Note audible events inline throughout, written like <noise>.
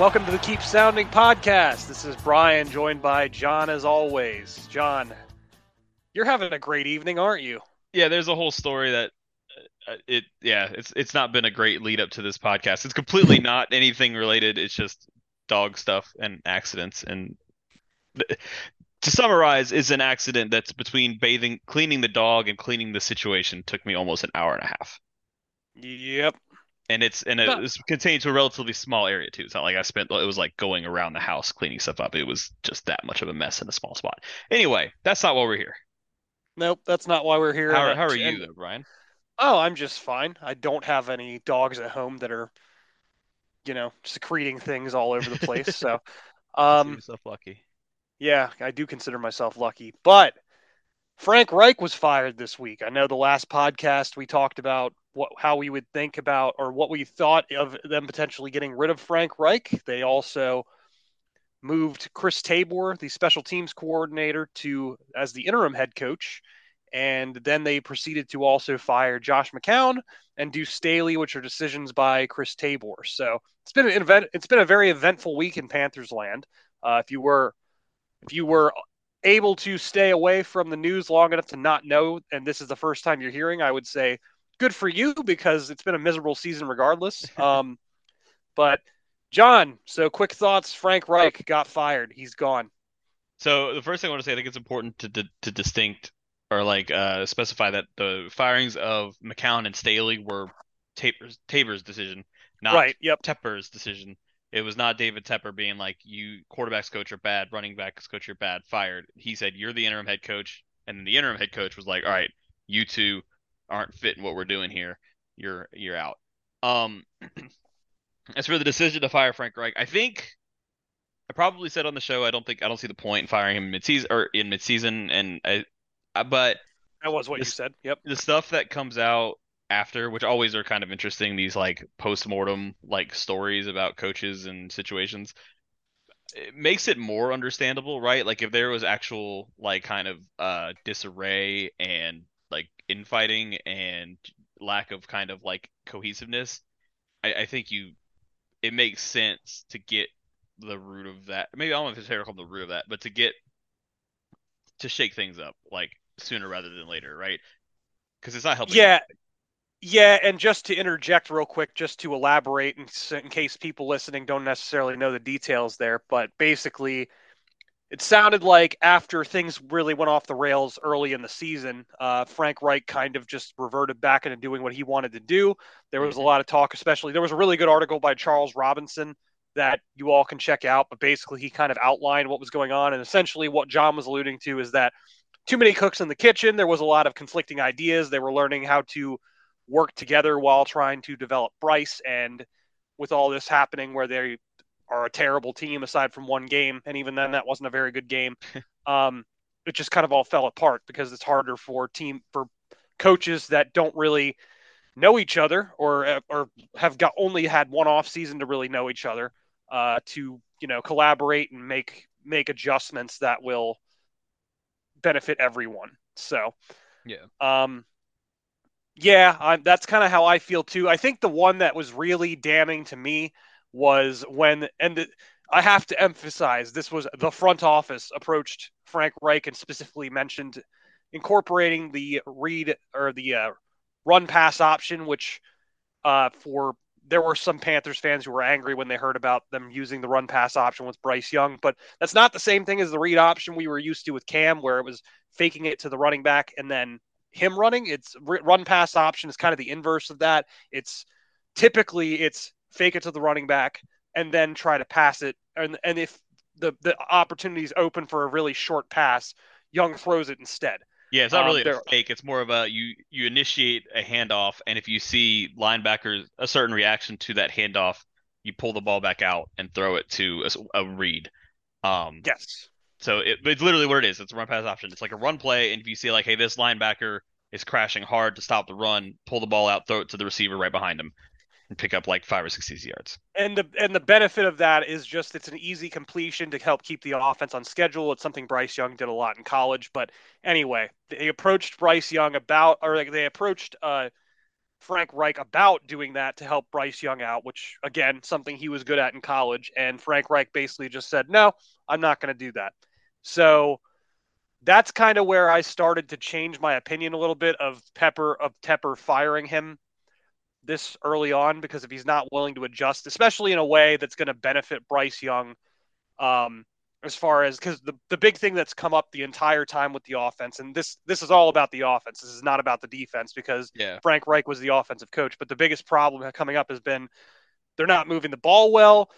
welcome to the Keep Sounding podcast. This is Brian, joined by John as always. John, you're having a great evening, aren't you? Yeah, there's a whole story that uh, it yeah, it's it's not been a great lead up to this podcast. It's completely <laughs> not anything related. It's just dog stuff and accidents and to summarize is an accident that's between bathing cleaning the dog and cleaning the situation took me almost an hour and a half. Yep, and it's and it was contained to a relatively small area too. It's not like I spent it was like going around the house cleaning stuff up. It was just that much of a mess in a small spot. Anyway, that's not why we're here. Nope, that's not why we're here. How, And- how are you though, Brian? Oh, I'm just fine. I don't have any dogs at home that are, you know, secreting things all over the place. so, <laughs> um, yourself lucky. yeah, I do consider myself lucky. But Frank Reich was fired this week. I know the last podcast we talked about what how we would think about or what we thought of them potentially getting rid of Frank Reich. They also moved Chris Tabor, the special teams coordinator, to as the interim head coach. And then they proceeded to also fire Josh McCown and Duce Staley, which are decisions by Chris Tabor. So it's been an event. It's been a very eventful week in Panthers land. Uh, if you were, if you were able to stay away from the news long enough to not know, and this is the first time you're hearing, I would say good for you because it's been a miserable season regardless. Um, but John, so quick thoughts. Frank Reich got fired. He's gone. So the first thing I want to say, I think it's important to to, to distinct or like uh, specify that the firings of McCown and Staley were Tabor's, Tabor's decision, not right. Yep. Tepper's decision. It was not David Tepper being like, "You quarterbacks coach are bad, running backs coach are bad, fired." He said, "You're the interim head coach," and then the interim head coach was like, "All right, you two aren't fitting what we're doing here. You're you're out." Um, <clears throat> as for the decision to fire Frank Reich, I think I probably said on the show I don't think I don't see the point in firing him mid-season or in mid-season, and I, I but That was what you said. Yep. the stuff that comes out after, which always are kind of interesting, these like post-mortem like stories about coaches and situations, it makes it more understandable, right? Like if there was actual like kind of uh disarray and infighting and lack of kind of like cohesiveness, I, I think you it makes sense to get the root of that. Maybe I don't know if it's fair to call the root of that, but to get to shake things up like sooner rather than later, right? Because it's not helping. Yeah. Yeah, and just to interject real quick, just to elaborate, in, in case people listening don't necessarily know the details there, but basically, it sounded like after things really went off the rails early in the season, uh, Frank Reich kind of just reverted back into doing what he wanted to do. There was a Mhm. lot of talk, especially there was a really good article by Charles Robinson that you all can check out. But basically, he kind of outlined what was going on, and essentially, what John was alluding to is that too many cooks in the kitchen. There was a lot of conflicting ideas. They were learning how to work together while trying to develop Bryce. And with all this happening, where they are a terrible team aside from one game, and even then, that wasn't a very good game. <laughs> um, it just kind of all fell apart because it's harder for team for coaches that don't really know each other or or have got only had one off season to really know each other uh, to you know collaborate and make make adjustments that will benefit everyone. So Yeah. um, yeah, I, that's kind of how I feel too. I think the one that was really damning to me was when, and the, I have to emphasize, this was the front office approached Frank Reich and specifically mentioned incorporating the read or the uh, run pass option, which uh, for there were some Panthers fans who were angry when they heard about them using the run pass option with Bryce Young, but that's not the same thing as the read option we were used to with Cam, where it was faking it to the running back and then him running. It's run pass option is kind of the inverse of that. It's typically it's fake it to the running back and then try to pass it, and and if the the opportunity is open for a really short pass, Young throws it instead. Yeah, it's not Um, really a fake. It's more of a you you initiate a handoff, and if you see linebackers a certain reaction to that handoff, you pull the ball back out and throw it to a read. Um, Yes. So it, it's literally what it is. It's a run pass option. It's like a run play, and if you see like, hey, this linebacker is crashing hard to stop the run, pull the ball out, throw it to the receiver right behind him, and pick up like five or six easy yards. And the and the benefit of that is just it's an easy completion to help keep the offense on schedule. It's something Bryce Young did a lot in college. But anyway, they approached Bryce Young about, or like they approached uh, Frank Reich about doing that to help Bryce Young out, which again, something he was good at in college. And Frank Reich basically just said, "No, I'm not going to do that." So that's kind of where I started to change my opinion a little bit of Pepper of Tepper firing him this early on because if he's not willing to adjust, especially in a way that's going to benefit Bryce Young, um, as far as because the, the big thing that's come up the entire time with the offense, and this this is all about the offense. This is not about the defense because Yeah. Frank Reich was the offensive coach. But the biggest problem coming up has been they're not moving the ball well.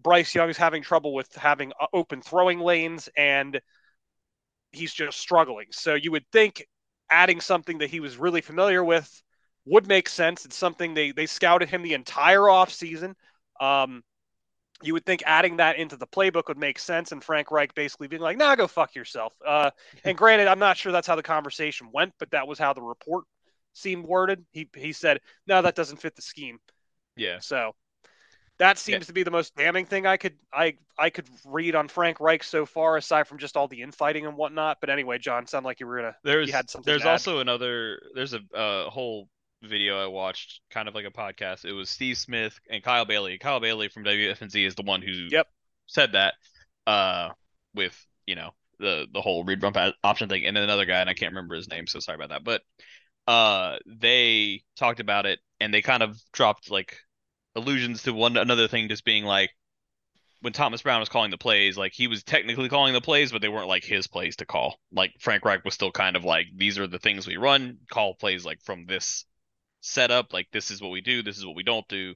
Bryce Young is having trouble with having uh, open throwing lanes, and he's just struggling. So you would think adding something that he was really familiar with would make sense. It's something they they scouted him the entire offseason. Um, you would think adding that into the playbook would make sense, and Frank Reich basically being like, "Nah, go fuck yourself." Uh, <laughs> and granted, I'm not sure that's how the conversation went, but that was how the report seemed worded. He he said, "No, that doesn't fit the scheme." Yeah. So that seems to be the most damning thing I could I I could read on Frank Reich so far, aside from just all the infighting and whatnot. But anyway, John, sound like you were gonna. There's you had something there's to add. also another there's a uh, whole video I watched, kind of like a podcast. It was Steve Smith and Kyle Bailey. Kyle Bailey from WFNZ is the one who Yep. said that uh with, you know, the the whole read bump option thing and then another guy and I can't remember his name, so sorry about that. But uh they talked about it and they kind of dropped like allusions to one another thing just being like when Thomas Brown was calling the plays, like he was technically calling the plays, but they weren't like his plays to call. Like Frank Reich was still kind of like, these are the things we run, call plays like from this setup, like this is what we do, this is what we don't do.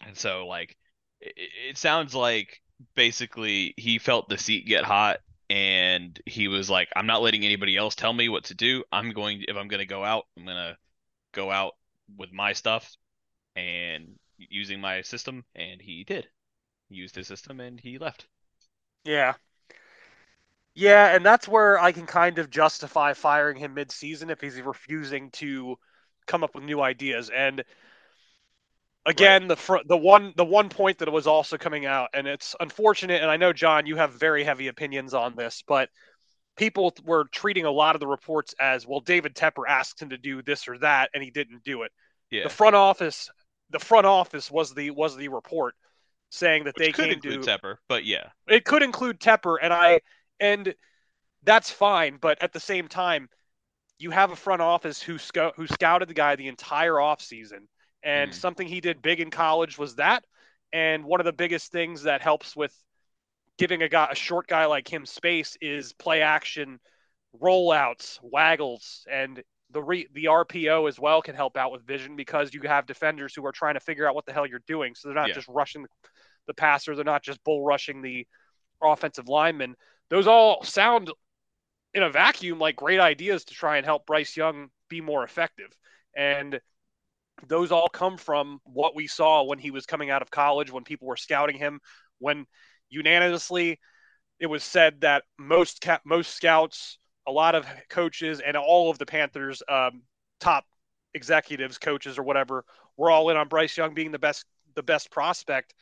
And so like it, it sounds like basically he felt the seat get hot and he was like, I'm not letting anybody else tell me what to do. I'm going if I'm gonna go out, I'm gonna go out with my stuff and using my system, and he did he used his system and he left. Yeah. Yeah, and that's where I can kind of justify firing him mid-season if he's refusing to come up with new ideas. And again, the fr- the one the one point that was also coming out, and it's unfortunate, and I know John, you have very heavy opinions on this, but people were treating a lot of the reports as, well, David Tepper asked him to do this or that, and he didn't do it. Yeah, The front office, the front office was the was the report saying that which they could came include to Tepper, but yeah, it could include Tepper, and I and that's fine. But at the same time, you have a front office who scout who scouted the guy the entire offseason. and Mhm. something he did big in college was that. And one of the biggest things that helps with giving a guy a short guy like him space is play action, rollouts, waggles, and the re, the RPO as well can help out with vision because you have defenders who are trying to figure out what the hell you're doing. So they're not Yeah. just rushing the passer, they're not just bull rushing the offensive lineman. Those all sound in a vacuum like great ideas to try and help Bryce Young be more effective. And those all come from what we saw when he was coming out of college, when people were scouting him, when unanimously it was said that most ca- most scouts, a lot of coaches, and all of the Panthers' um, top executives, coaches, or whatever, were all in on Bryce Young being the best the best prospect.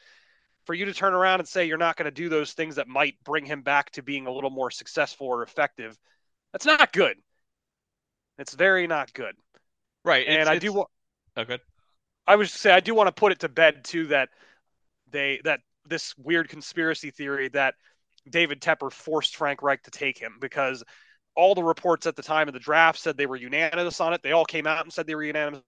For you to turn around and say you're not going to do those things that might bring him back to being a little more successful or effective, that's not good. It's very not good. right. And it's, I it's, do want. Okay. I was say I do want to put it to bed too that they that this weird conspiracy theory that David Tepper forced Frank Reich to take him because all the reports at the time of the draft said they were unanimous on it. They all came out and said they were unanimous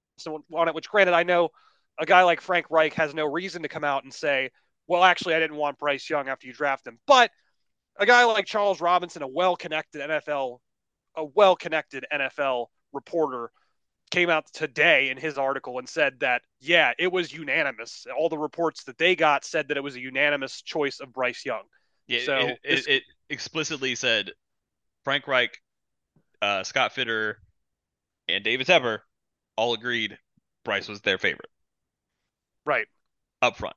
on it. Which, granted, I know a guy like Frank Reich has no reason to come out and say, "Well, actually, I didn't want Bryce Young after you draft him." But a guy like Charles Robinson, a well-connected NFL, a well-connected NFL reporter, came out today in his article and said that yeah, it was unanimous. All the reports that they got said that it was a unanimous choice of Bryce Young. Yeah, So, it, it, it explicitly said Frank Reich, uh, Scott Fitterer, and David Tepper all agreed Bryce was their favorite Right. up front.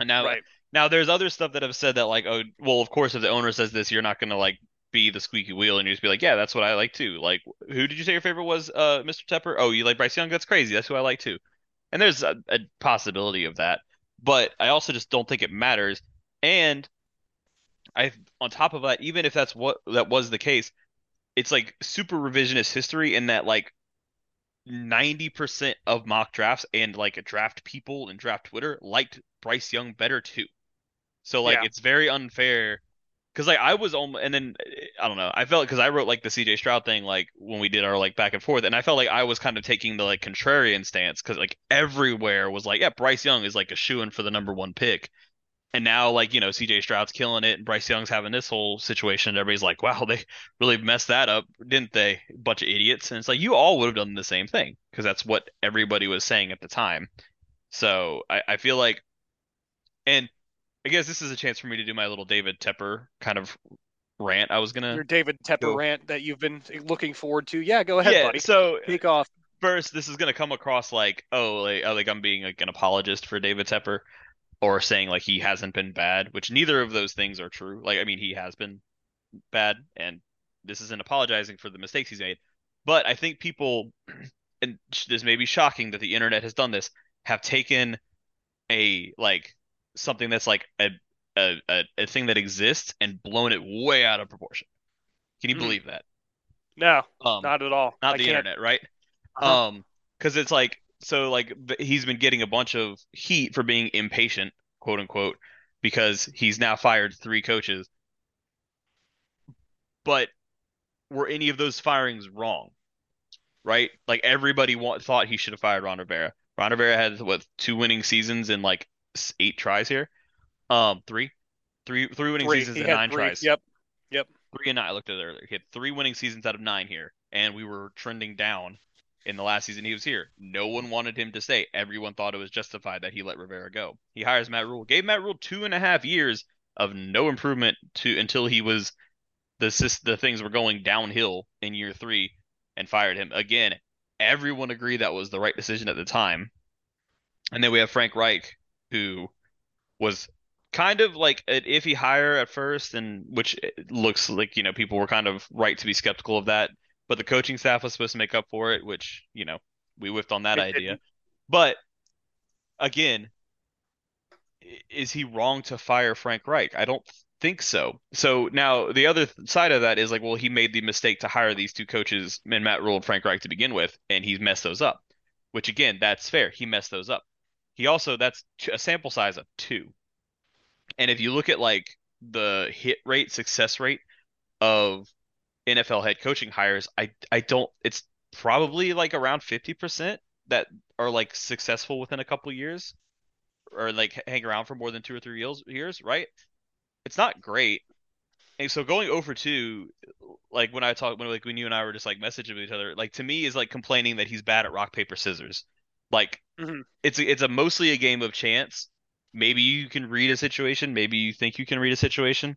And now Right. Now there's other stuff that have said that like, oh, well, of course, if the owner says this, you're not gonna like be the squeaky wheel and you just be like, yeah, that's what I like too. Like, who did you say your favorite was? Uh, Mr. Tepper. Oh, you like Bryce Young? That's crazy. That's who I like too. And there's a, a possibility of that, but I also just don't think it matters. And I, on top of that, even if that's what that was the case, it's like super revisionist history in that like 90% of mock drafts and like a draft people and draft Twitter liked Bryce Young better too. So like Yeah. it's very unfair because like I was almost and then I don't know I felt because I wrote like the CJ Stroud thing like when we did our like back and forth and I felt like I was kind of taking the like contrarian stance because like everywhere was like yeah Bryce Young is like a shoe in for the number one pick and now like you know CJ Stroud's killing it and Bryce Young's having this whole situation and everybody's like wow they really messed that up didn't they bunch of idiots and it's like you all would have done the same thing because that's what everybody was saying at the time so I, I feel like and I guess this is a chance for me to do my little David Tepper kind of rant. I was gonna Your David Tepper Go. rant that you've been looking forward to. Yeah, go ahead, yeah. buddy. So take off. first, this is gonna come across like oh like, oh, like I'm being like an apologist for David Tepper, or saying like he hasn't been bad, which neither of those things are true. Like I mean he has been bad, and this isn't apologizing for the mistakes he's made. But I think people, <clears throat> and this may be shocking that the internet has done this, have taken a like something that's like a a, a, a thing that exists and blown it way out of proportion. Can you Mhm. believe that? No, Um, not at all. not I the can't. internet, right? Uh-huh. Um, because it's like so like he's been getting a bunch of heat for being impatient, quote unquote, because he's now fired three coaches. But were any of those firings wrong? Right? Like everybody wa- thought he should have fired Ron Rivera. Ron Rivera had what two winning seasons in like eight tries here. Um, three, three, three winning Three. seasons He and nine three. tries. Yep, yep. Three and nine. I looked at it earlier. He had three winning seasons out of nine here, and we were trending down in the last season he was here. No one wanted him to stay. Everyone thought it was justified that he let Rivera go. He hires Matt Rhule. Gave Matt Rhule two and a half years of no improvement to until he was the the things were going downhill in year three, and fired him again. Everyone agreed that was the right decision at the time. And then we have Frank Reich, who was kind of like an iffy hire at first, and which eh, looks like you know people were kind of right to be skeptical of that. But the coaching staff was supposed to make up for it, which you know we whiffed on that It idea. didn't. But again, is he wrong to fire Frank Reich? I don't think so. So now the other side of that is like, well, he made the mistake to hire these two coaches, and Matt Rhule and Frank Reich to begin with, and he's messed those up. Which again, that's fair. He messed those up. He also that's a sample size of two. And if you look at like the hit rate, success rate of NFL head coaching hires, I I don't it's probably like around 50% that are like successful within a couple years or like hang around for more than two or three years, years, right? It's not great. And so going over two, like when I talk, when like when you and I were just like messaging with each other, like to me is like complaining that he's bad at rock paper scissors. Like Mhm. it's a, it's a mostly a game of chance. Maybe you can read a situation, maybe you think you can read a situation,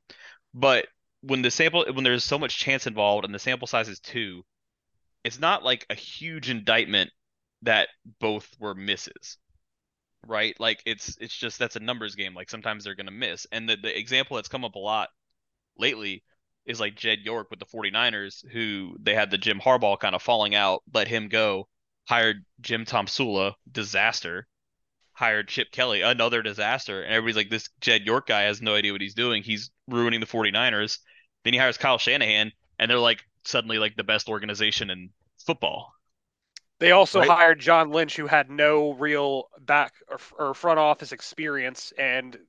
but when the sample when there's so much chance involved and the sample size is two, it's not like a huge indictment that both were misses right? Like it's it's just that's a numbers game. Like sometimes they're gonna miss. And the, the example that's come up a lot lately is like Jed York with the 49ers, who they had the Jim Harbaugh kind of falling out, let him go, hired Jim Tomsula, disaster, hired Chip Kelly, another disaster. And everybody's like, this Jed York guy has no idea what he's doing. He's ruining the 49ers. Then he hires Kyle Shanahan, and they're like suddenly like the best organization in football. They also Right. hired John Lynch, who had no real back or, or front office experience, and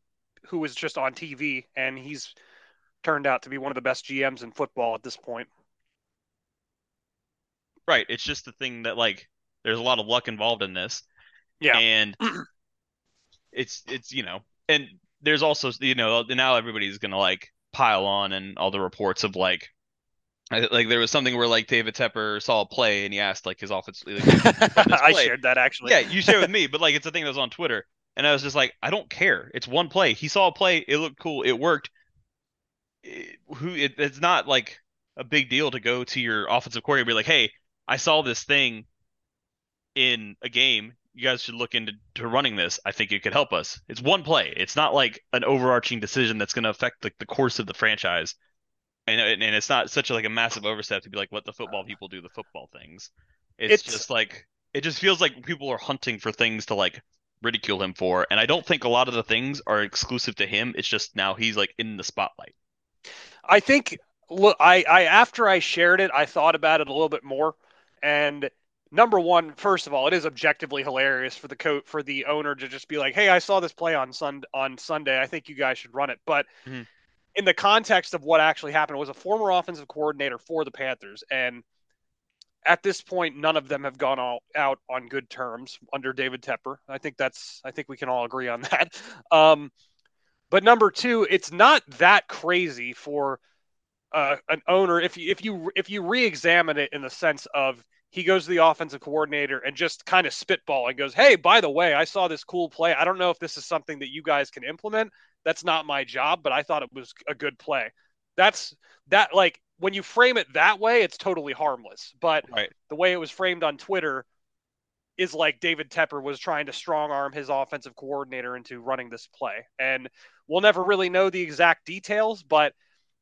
who was just on TV, and he's turned out to be one of the best GMs in football at this point. Right. It's just the thing that like there's a lot of luck involved in this. Yeah. And <clears throat> it's it's you know, and there's also you know now everybody's gonna like pile on and all the reports of like I- like there was something where like David Tepper saw a play and he asked like his offense like, <laughs> <laughs> I shared that actually. yeah you shared with me <laughs> but like it's a thing that was on Twitter and I was just like I don't care. It's one play. He saw a play. It looked cool. It worked. It- who it, it's not like a big deal to go to your offensive coordinator and be like hey I saw this thing in a game you guys should look into to running this. I think it could help us. It's one play. It's not like an overarching decision that's going to affect like the course of the franchise. And, and and it's not such a, like a massive overstep to be like, let the football people do the football things. It's, It's- just like it just feels like people are hunting for things to like ridicule him for. And I don't think a lot of the things are exclusive to him. It's just now he's like in the spotlight. I think look, I, I after I shared it, I thought about it a little bit more. And number one, first of all, it is objectively hilarious for the co- for the owner to just be like, "Hey, I saw this play on Sun on Sunday. I think you guys should run it." But Mhm. in the context of what actually happened, it was a former offensive coordinator for the Panthers, and at this point, none of them have gone all, out on good terms under David Tepper. I think that's I think we can all agree on <laughs> that. Um, but number two, it's not that crazy for uh, an owner if you if you if you re-examine it in the sense of he goes to the offensive coordinator and just kind of spitball and goes, "Hey, by the way, I saw this cool play. I don't know if this is something that you guys can implement. That's not my job, but I thought it was a good play." That's that like when you frame it that way, it's totally harmless. But Right. the way it was framed on Twitter is like David Tepper was trying to strong arm his offensive coordinator into running this play. And we'll never really know the exact details, but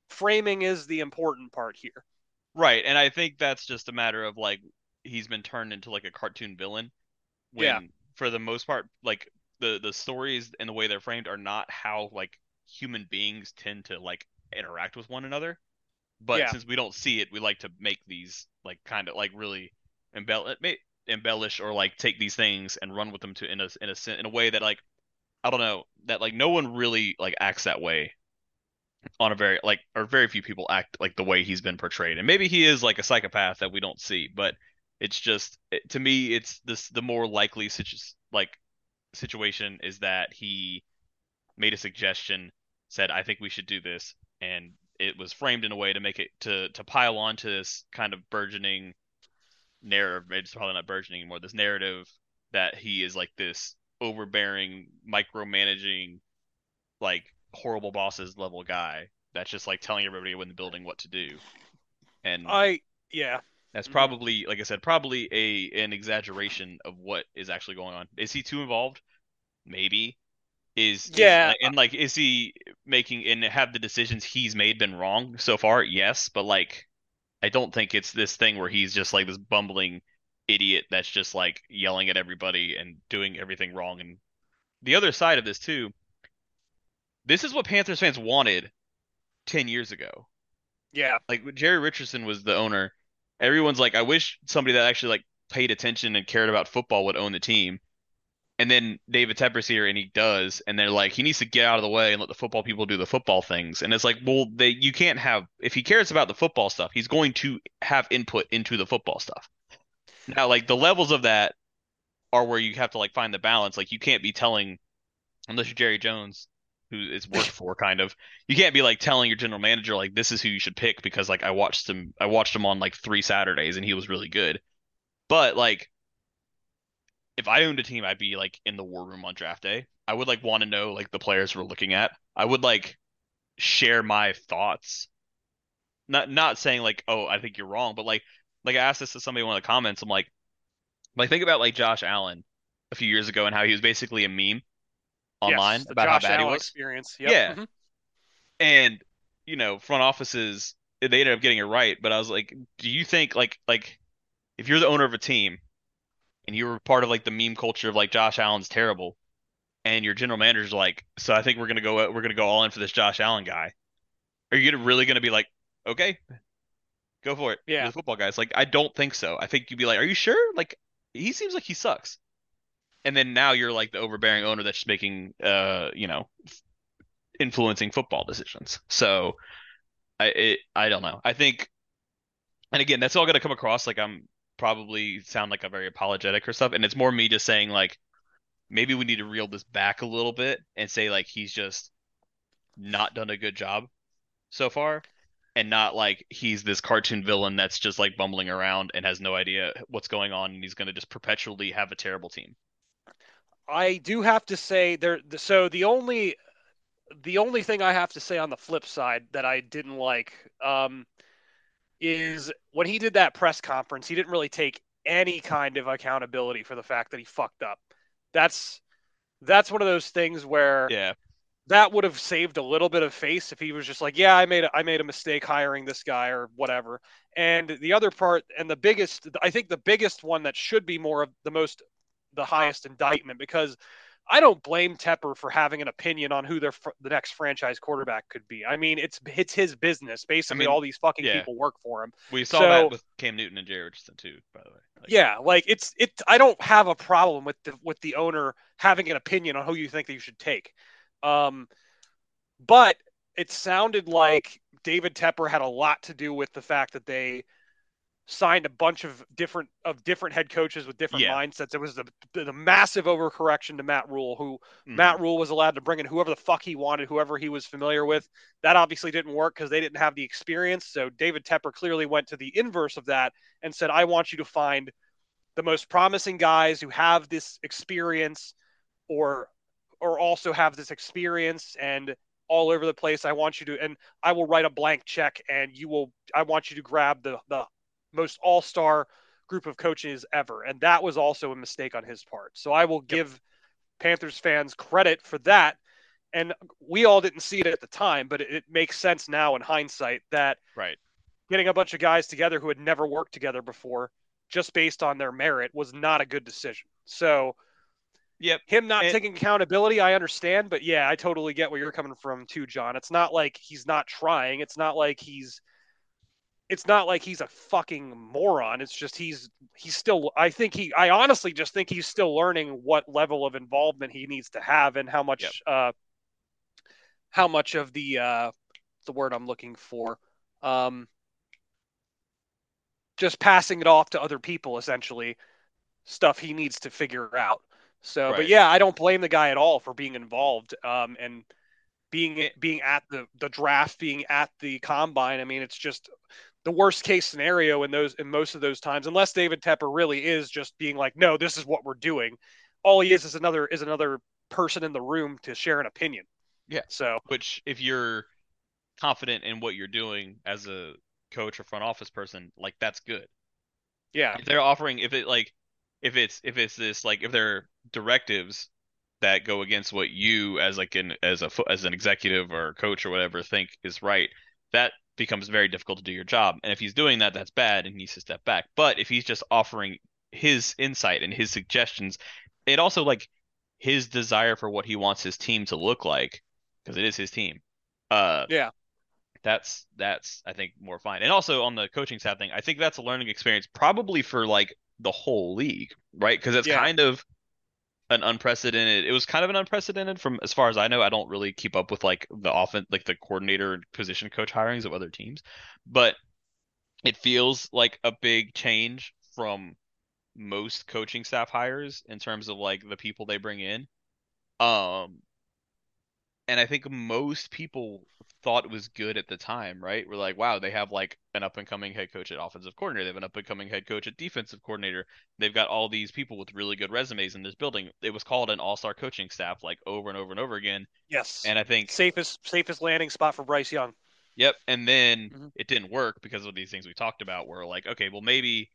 framing is the important part here. Right, and I think that's just a matter of like he's been turned into like a cartoon villain when Yeah. for the most part like the the stories and the way they're framed are not how like human beings tend to like interact with one another. But Yeah. since we don't see it, we like to make these like kind of like really embell embellish or like take these things and run with them to in a in a in a way that like I don't know that like no one really like acts that way on a very like or very few people act like the way he's been portrayed and maybe he is like a psychopath that we don't see but it's just to me it's this the more likely situ- like situation is that he made a suggestion said i think we should do this and it was framed in a way to make it to to pile on to this kind of burgeoning narrative it's probably not burgeoning anymore this narrative that he is like this overbearing micromanaging like horrible bosses level guy that's just like telling everybody in the building what to do and I yeah. That's Mhm. probably like i said probably a an exaggeration of what is actually going on is he too involved maybe is is- Yeah. and like is he making and have the decisions he's made been wrong so far yes but like i don't think it's this thing where he's just like this bumbling idiot that's just like yelling at everybody and doing everything wrong and the other side of this too this is what panthers fans wanted 10 years ago Yeah. like Jerry Richardson was the owner, everyone's like, I wish somebody that actually like paid attention and cared about football would own the team. And then David Tepper's here and he does, and they're like, he needs to get out of the way and let the football people do the football things. And it's like, well, they you can't have if he cares about the football stuff, he's going to have input into the football stuff. Now, like the levels of that are where you have to like find the balance. Like you can't be telling unless you're Jerry Jones, who it's worked for kind of, you can't be like telling your general manager like this is who you should pick because like I watched him I watched him on like three Saturdays and he was really good. But like if I owned a team, I'd be like in the war room on draft day. I would like want to know like the players we're looking at. I would like share my thoughts. Not not saying like, oh, I think you're wrong, but like like I asked this to somebody in one of the comments. I'm like, like think about like Josh Allen a few years ago and how he was basically a meme online Yes, about Josh how bad Allen he was. experience. Yep. Yeah. Mhm. And you know, front offices they ended up getting it right, but I was like, do you think like like if you're the owner of a team and you were part of like the meme culture of like Josh Allen's terrible and your general manager's like, so I think we're gonna go we're gonna go all in for this Josh Allen guy. Are you really gonna be like, okay, go for it? Yeah. the football guys. Like, I don't think so. I think you'd be like, are you sure? Like, he seems like he sucks. And then now you're like the overbearing owner that's making, uh, you know, influencing football decisions. So, I it, I don't know. I think, and again, that's all gonna come across like I'm probably sound like I'm very apologetic or stuff, and it's more me just saying like maybe we need to reel this back a little bit and say like he's just not done a good job so far and not like he's this cartoon villain that's just like bumbling around and has no idea what's going on and he's going to just perpetually have a terrible team. I do have to say there. So the only, the only thing I have to say on the flip side that I didn't like, um, is when he did that press conference. He didn't really take any kind of accountability for the fact that he fucked up. That's that's one of those things where Yeah. that would have saved a little bit of face if he was just like, yeah, I made a, I made a mistake hiring this guy or whatever. And the other part and the biggest I think the biggest one that should be more of the most the highest indictment because I don't blame Tepper for having an opinion on who their fr- the next franchise quarterback could be. I mean, it's it's his business. Basically, mean, all these fucking yeah. people work for him. We saw So- that with Cam Newton and Jay Richardson too, by the way. Like, Yeah, like it's it. I don't have a problem with the with the owner having an opinion on who you think that you should take. Um, but it sounded like David Tepper had a lot to do with the fact that they signed a bunch of different of different head coaches with different Yeah. mindsets. It was the the massive overcorrection to Matt Rhule, who mhm. Matt Rhule was allowed to bring in whoever the fuck he wanted, whoever he was familiar with. That obviously didn't work because they didn't have the experience. So David Tepper clearly went to the inverse of that and said, I want you to find the most promising guys who have this experience or or also have this experience and all over the place. I want you to and I will write a blank check and you will I want you to grab the the most all-star group of coaches ever. And that was also a mistake on his part. So I will give Panthers fans credit for that. And we all didn't see it at the time, but it, it makes sense now in hindsight that Right. getting a bunch of guys together who had never worked together before, just based on their merit, was not a good decision. So Yep. him not And- taking accountability, I understand, but yeah, I totally get where you're coming from too, John. It's not like he's not trying. It's not like he's it's not like he's a fucking moron. It's just he's he's still I think he I honestly just think he's still learning what level of involvement he needs to have and how much Yep. uh how much of the uh the word I'm looking for. Um just passing it off to other people essentially stuff he needs to figure out. So, but yeah, I don't blame the guy at all for being involved um, and being being at the the draft, being at the combine. I mean, it's just the worst case scenario in those in most of those times, unless David Tepper really is just being like, no, this is what we're doing. All he is is another is another person in the room to share an opinion. Yeah. So Which, if you're confident in what you're doing as a coach or front office person, like that's good. yeah, If they're offering, if it like, if it's if it's this like, if they're directives that go against what you as like an as a as an executive or coach or whatever think is right, that becomes very difficult to do your job. And if he's doing that, that's bad and he needs to step back. But if he's just offering his insight and his suggestions, it also like his desire for what he wants his team to look like, because it is his team. Uh, yeah, that's that's I think more fine. And also on the coaching staff thing, I think that's a learning experience probably for like the whole league, right? Because it's Yeah. kind of an unprecedented. It was kind of an unprecedented from as far as I know. I don't really keep up with like the often like the coordinator and position coach hirings of other teams, but it feels like a big change from most coaching staff hires in terms of like the people they bring in. Um, and I think most people thought it was good at the time, right? We're like, wow, they have like an up and coming head coach at offensive coordinator. They have an up and coming head coach at defensive coordinator. They've got all these people with really good resumes in this building. It was called an all star coaching staff like over and over and over again. yes. And I think, safest safest landing spot for Bryce Young. yep. And then Mhm. it didn't work because of these things we talked about. Where like, okay, well, maybe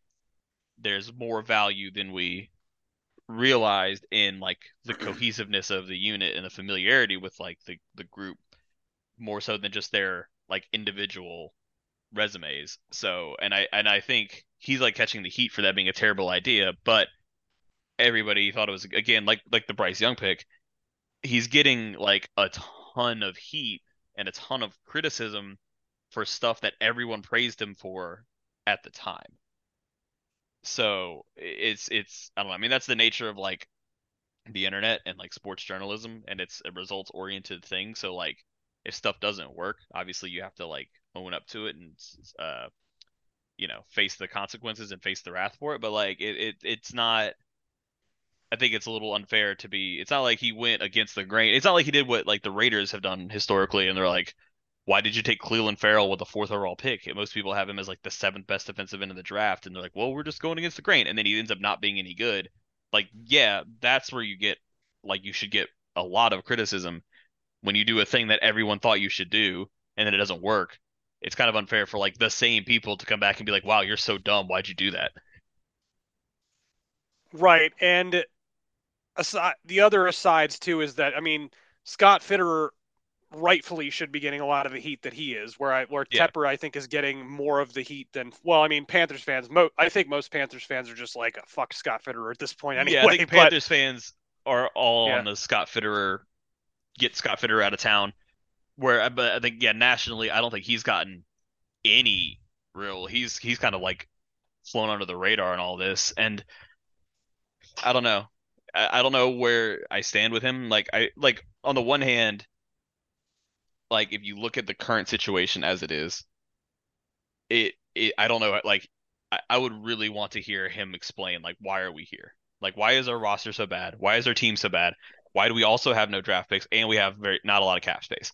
there's more value than we realized in like the cohesiveness of the unit and the familiarity with like the the group more so than just their like individual resumes. So, and I and I think he's like catching the heat for that being a terrible idea, but everybody thought it was again like like the Bryce Young pick. He's getting like a ton of heat and a ton of criticism for stuff that everyone praised him for at the time. So it's it's I don't know. I mean that's the nature of like the internet and like sports journalism and it's a results oriented thing. So like if stuff doesn't work, obviously you have to like own up to it and uh you know face the consequences and face the wrath for it. But like it, it it's not. I think it's a little unfair to be. It's not like he went against the grain. It's not like he did what like the Raiders have done historically, and they're like, why did you take Clelin Ferrell with the fourth overall pick? Most people have him as like the seventh best defensive end in the draft, and they're like, well, we're just going against the grain, and then he ends up not being any good. Like, yeah, that's where you get like you should get a lot of criticism when you do a thing that everyone thought you should do, and then it doesn't work. It's kind of unfair for like the same people to come back and be like, wow, you're so dumb. Why'd you do that? Right, and uh, aside, the other asides too is that I mean Scott Fitterer rightfully should be getting a lot of the heat that he is. Where I where Yeah. Tepper I think is getting more of the heat than well, I mean Panthers fans. Mo, I think most Panthers fans are just like a fuck Scott Fitterer at this point anyway. yeah, I think <laughs> but- Panthers fans are all Yeah. on the Scott Fitterer get Scott Fitterer out of town. Where, uh, but I think yeah, nationally, I don't think he's gotten any real. He's he's kind of like flown under the radar and all this, and I don't know. I, I don't know where I stand with him. Like I like on the one hand, like if you look at the current situation as it is, it it I don't know. Like I, I would really want to hear him explain like why are we here? Like why is our roster so bad? Why is our team so bad? Why do we also have no draft picks and we have very not a lot of cap space?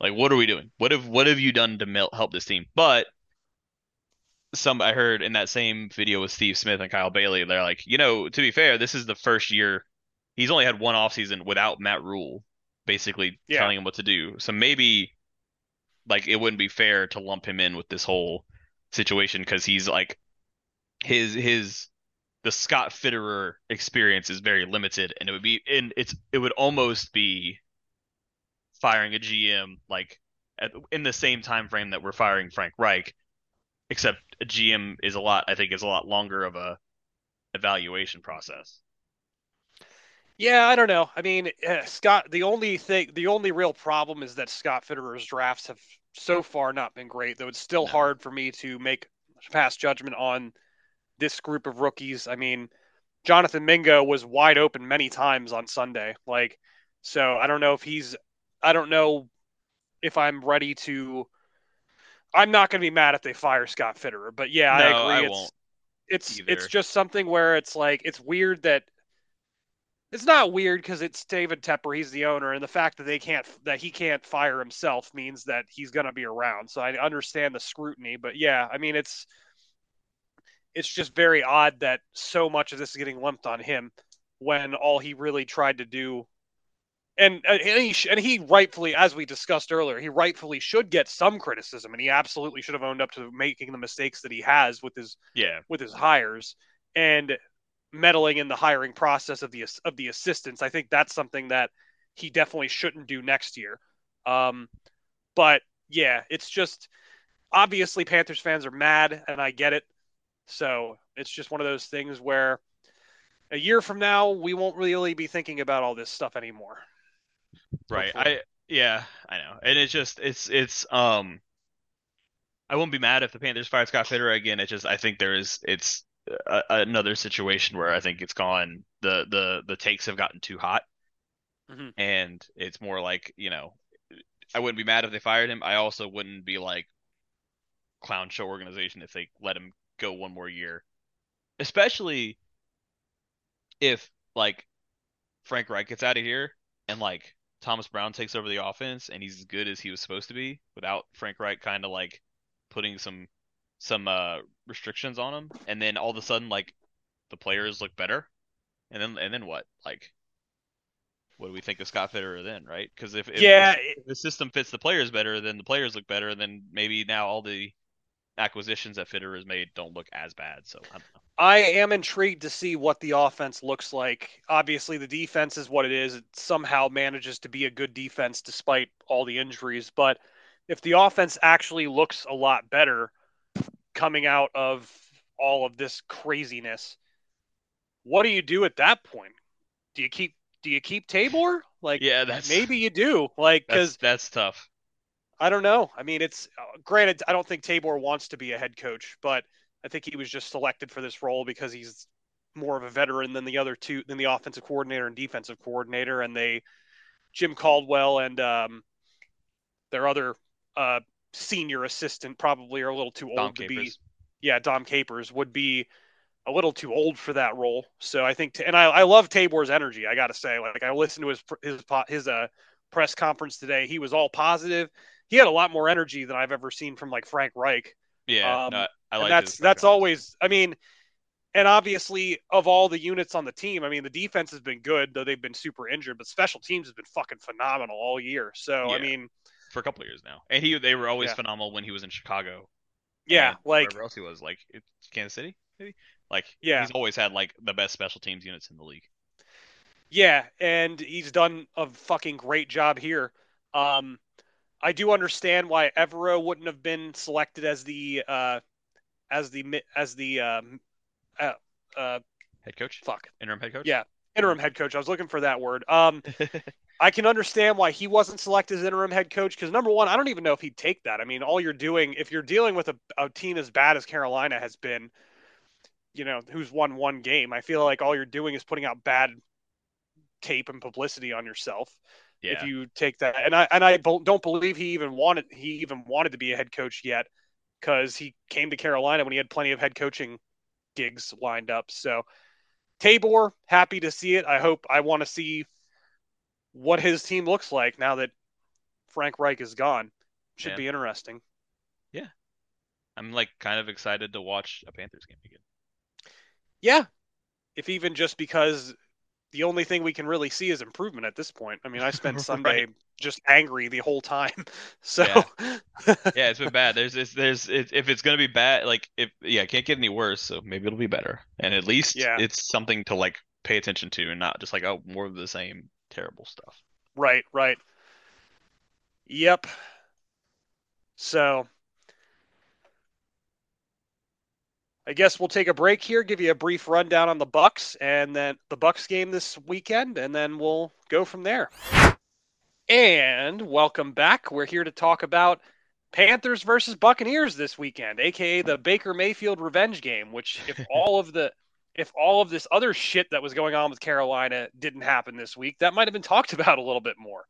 Like what are we doing? What have what have you done to help this team? But some I heard in that same video with Steve Smith and Kyle Bailey, they're like, you know, to be fair, this is the first year he's only had one offseason without Matt Rhule basically Yeah. telling him what to do. So maybe like it wouldn't be fair to lump him in with this whole situation because he's like his his the Scott Fitterer experience is very limited and it would be and it's it would almost be firing a GM like at, in the same time frame that we're firing Frank Reich except a GM is a lot I think is a lot longer of a evaluation process. Yeah, I don't know. I mean, eh, Scott. The only thing, the only real problem is that Scott Fitterer's drafts have so far not been great. Though it's still No. hard for me to make pass judgment on this group of rookies. I mean, Jonathan Mingo was wide open many times on Sunday. Like, so I don't know if he's. I don't know if I'm ready to. I'm not going to be mad if they fire Scott Fitterer, but yeah, I agree. I it's, it's it's just something where it's like it's weird that it's not weird because it's David Tepper, he's the owner, and the fact that they can't that he can't fire himself means that he's gonna be around. So I understand the scrutiny, but yeah, I mean it's it's just very odd that so much of this is getting lumped on him when all he really tried to do and and he, and he rightfully as we discussed earlier he rightfully should get some criticism and he absolutely should have owned up to making the mistakes that he has with his yeah. with his hires and meddling in the hiring process of the of the assistants. I think that's something that he definitely shouldn't do next year. Um, but yeah, it's just obviously Panthers fans are mad, and I get it. So it's just one of those things where a year from now we won't really be thinking about all this stuff anymore. Right. Hopefully. I yeah, I know. And it's just it's it's um I won't be mad if the Panthers fired Scott Fitterer again. It's just I think there is it's a, another situation where I think it's gone the the the takes have gotten too hot. Mhm. And it's more like, you know, I wouldn't be mad if they fired him. I also wouldn't be like clown show organization if they let him go one more year. Especially if like Frank Reich gets out of here and like Thomas Brown takes over the offense and he's as good as he was supposed to be without Frank Reich kind of like putting some some uh restrictions on them, and then all of a sudden like the players look better and then and then what like what do we think of Scott Fitterer then right because if, if yeah, if the system fits the players better then the players look better then maybe now all the acquisitions that Fitterer has made don't look as bad so I don't know I am intrigued to see what the offense looks like. Obviously, the defense is what it is. It somehow manages to be a good defense despite all the injuries. But if the offense actually looks a lot better coming out of all of this craziness, what do you do at that point? Do you keep do you keep Tabor? Like yeah that's maybe you do. Like that's because that's tough I don't know. I mean, it's uh, granted. I don't think Tabor wants to be a head coach, but I think he was just selected for this role because he's more of a veteran than the other two, than the offensive coordinator and defensive coordinator. And they, Jim Caldwell and um, their other uh, senior assistant, probably are a little too old Dom to be. Yeah, Dom Capers would be a little too old for that role. So I think, and I, I love Tabor's energy. I got to say, like I listened to his his his uh press conference today. He was all positive. He had a lot more energy than I've ever seen from like Frank Reich. yeah Um, no, I like that's that's always. I mean, and obviously of all the units on the team, I mean the defense has been good though they've been super injured, but special teams has been fucking phenomenal all year. So I mean, for a couple of years now. And he they were always Yeah. phenomenal when he was in Chicago. yeah, like wherever else he was, like it's Kansas City. maybe. Like Yeah. he's always had like the best special teams units in the league. Yeah, and he's done a fucking great job here. Um, I do understand why Evero wouldn't have been selected as the uh, as the as the um, uh, uh, Head coach, fuck interim head coach. Yeah. interim head coach. I was looking for that word. Um, <laughs> I can understand why he wasn't selected as interim head coach because number one, I don't even know if he'd take that. I mean, all you're doing if you're dealing with a, a team as bad as Carolina has been, you know, who's won one game, I feel like all you're doing is putting out bad tape and publicity on yourself yeah. if you take that. And I and I don't believe he even wanted he even wanted to be a head coach yet because he came to Carolina when he had plenty of head coaching gigs lined up. So Tabor, happy to see it. I hope I want to see what his team looks like now that Frank Reich is gone. Should Yeah. be interesting. Yeah. I'm like kind of excited to watch a Panthers game again. Yeah. If even just because the only thing we can really see is improvement at this point. I mean, I spent <laughs> Right. Sunday just angry the whole time. <laughs> So <laughs> Yeah, it's been bad. There's this, there's it, if it's gonna be bad, like if yeah, it can't get any worse. So maybe it'll be better, and at least Yeah. it's something to like pay attention to, and not just like oh more of the same terrible stuff. Right, right. Yep. So I guess we'll take a break here, give you a brief rundown on the Bucks and then the Bucks game this weekend, and then we'll go from there. And welcome back. We're here to talk about Panthers versus Buccaneers this weekend, aka the Baker Mayfield revenge game, which if <laughs> all of the if all of this other shit that was going on with Carolina didn't happen this week, that might have been talked <laughs> about a little bit more.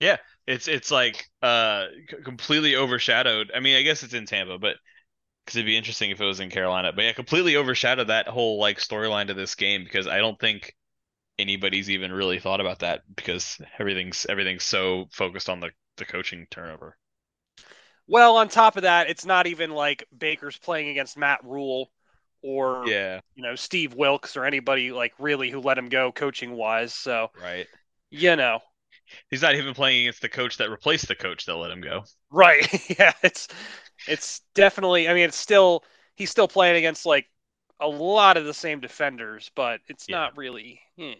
Yeah, it's it's like uh completely overshadowed. I mean, I guess it's in Tampa, but because it'd be interesting if it was in Carolina. But yeah, completely overshadowed that whole like storyline to this game because I don't think anybody's even really thought about that because everything's everything's so focused on the the coaching turnover. Well, on top of that, it's not even like Baker's playing against Matt Rhule or Yeah, you know Steve Wilks or anybody like really who let him go coaching wise. So right. you know, He's not even playing against the coach that replaced the coach that let him go. right? <laughs> yeah, it's it's definitely. I mean, it's still he's still playing against like a lot of the same defenders, but it's Yeah. not really. eh,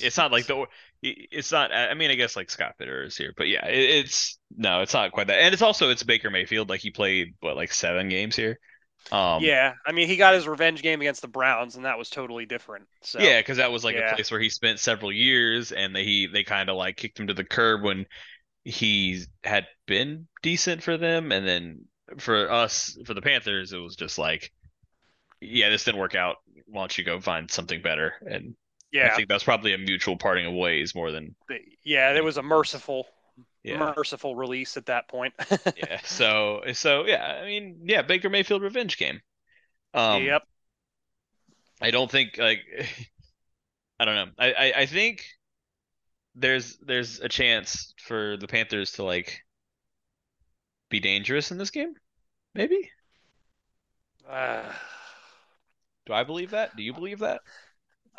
It's not like the. It's not. I mean, I guess like Scott Fitterer's here, but yeah, it, it's no, it's not quite that. And it's also it's Baker Mayfield. Like he played what like seven games here. Um, yeah, I mean, he got his revenge game against the Browns, and that was totally different. So Yeah, because that was like Yeah. a place where he spent several years, and they he they kind of like kicked him to the curb when he had been decent for them, and then for us, for the Panthers, it was just like, yeah, this didn't work out. Why don't you go find something better? And yeah, I think that's probably a mutual parting of ways more than yeah, it was a merciful, yeah, merciful release at that point. <laughs> yeah. So so yeah, I mean, yeah, Baker Mayfield revenge game. Um, yep. I don't think like <laughs> I don't know. I, I I think there's there's a chance for the Panthers to like be dangerous in this game. Maybe. Uh, <sighs> Do I believe that? Do you believe that?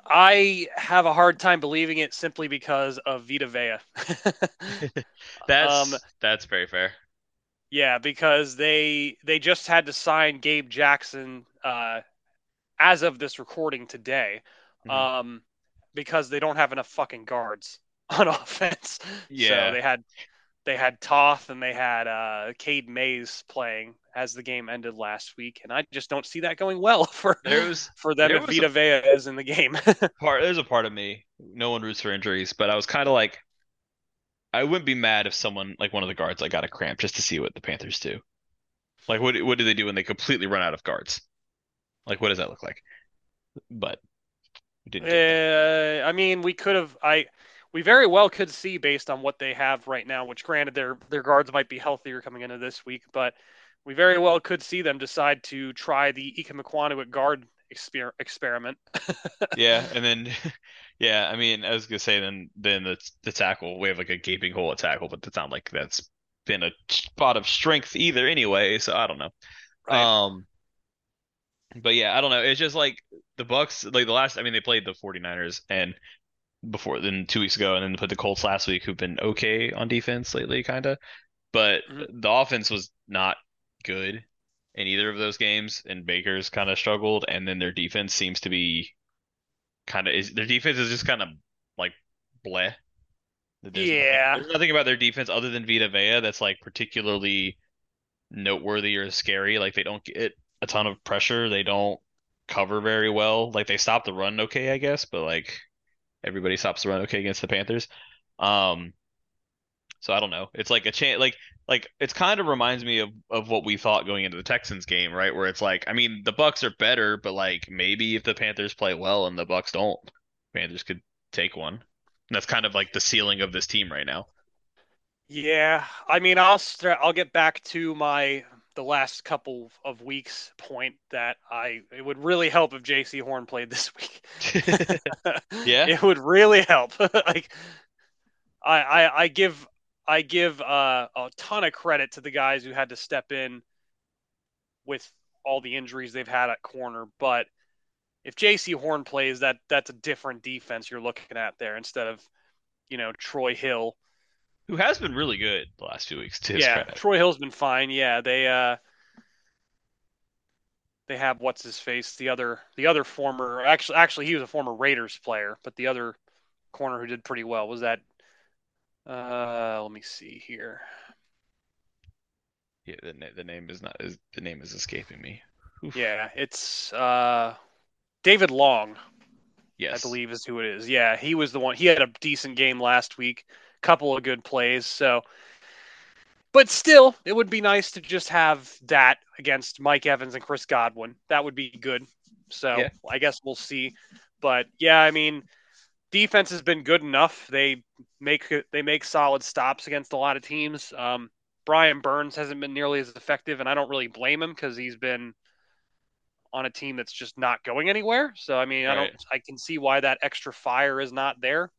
I have a hard time believing it simply because of Vita Vea. <laughs> That's Um, that's very fair. yeah, because they they just had to sign Gabe Jackson uh, as of this recording today, Mhm. um, because they don't have enough fucking guards <laughs> on offense. Yeah. So they had they had Toth and they had uh, Cade Mays playing as the game ended last week, and I just don't see that going well <laughs> for was for them if Vita a- Vea is in the game. <laughs> part there's a part of me, no one roots for injuries, but I was kind of like I wouldn't be mad if someone like one of the guards like got a cramp just to see what the Panthers do. Like what what do they do when they completely run out of guards? Like what does that look like? But we didn't Uh, I mean, we could have. I we very well could see based on what they have right now. Which, granted, their their guards might be healthier coming into this week, but we very well could see them decide to try the Ikem Ekwonu at guard exper- experiment. <laughs> Yeah, and then <laughs> yeah, I mean, I was gonna say then then the the tackle we have like a gaping hole at tackle, but it's not like that's been a spot of strength either anyway, so I don't know. Right. Um but yeah, I don't know. It's just like the Bucks like the last I mean they played the 49ers and before then two weeks ago and then put the Colts last week who've been okay on defense lately kinda. But Mhm. the offense was not good. in either of those games, and Baker's kind of struggled, and then their defense seems to be kind of is their defense is just kind of like bleh. There's Yeah. nothing, there's nothing about their defense other than Vita Vea that's like particularly noteworthy or scary. Like they don't get a ton of pressure. They don't cover very well. Like they stop the run okay, I guess, but like everybody stops the run okay against the Panthers. Um, so I don't know. It's like a chance, like like it's kind of reminds me of of what we thought going into the Texans game, right? Where it's like, I mean, the Bucks are better, but like maybe if the Panthers play well and the Bucks don't, Panthers could take one. And that's kind of like the ceiling of this team right now. Yeah, I mean, I'll start, I'll get back to my the last couple of weeks point that I it would really help if Jaycee Horn played this week. <laughs> <laughs> Yeah? it would really help. <laughs> like, I, I I give I give uh, a ton of credit to the guys who had to step in with all the injuries they've had at corner, but if Jaycee Horn plays, that that's a different defense you're looking at there instead of you know Troy Hill. Who has been really good the last few weeks to yeah, credit. Troy Hill's been fine. Yeah, they uh they have what's his face, the other the other former actually actually he was a former Raiders player, but the other corner who did pretty well was that uh let me see here. Yeah, the, the name is not is the name is escaping me. Oof. Yeah, it's uh David Long, Yes. I believe is who it is. Yeah, he was the one. He had a decent game last week, couple of good plays. So, but still, it would be nice to just have that against Mike Evans and Chris Godwin. That would be good. So Yeah. I guess we'll see. But yeah, I mean, defense has been good enough. They make they make solid stops against a lot of teams. Um, Brian Burns hasn't been nearly as effective, and I don't really blame him because he's been on a team that's just not going anywhere. So I mean, I don't I can see why that extra fire is not there.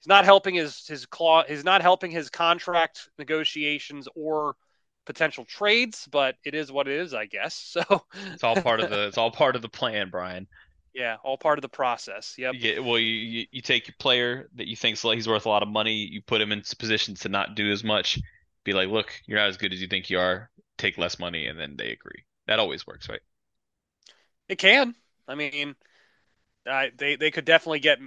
He's not helping his his claw he's not helping his contract negotiations or potential trades, but it is what it is, I guess. <laughs> So It's all part of the it's all part of the plan, Brian. yeah, all part of the process. Yep. You get, well, you, you you take your player that you think he's worth a lot of money, you put him in positions to not do as much. Be like, look, you're not as good as you think you are. Take less money, and then they agree. That always works, right? It can. I mean, uh, they they could definitely get.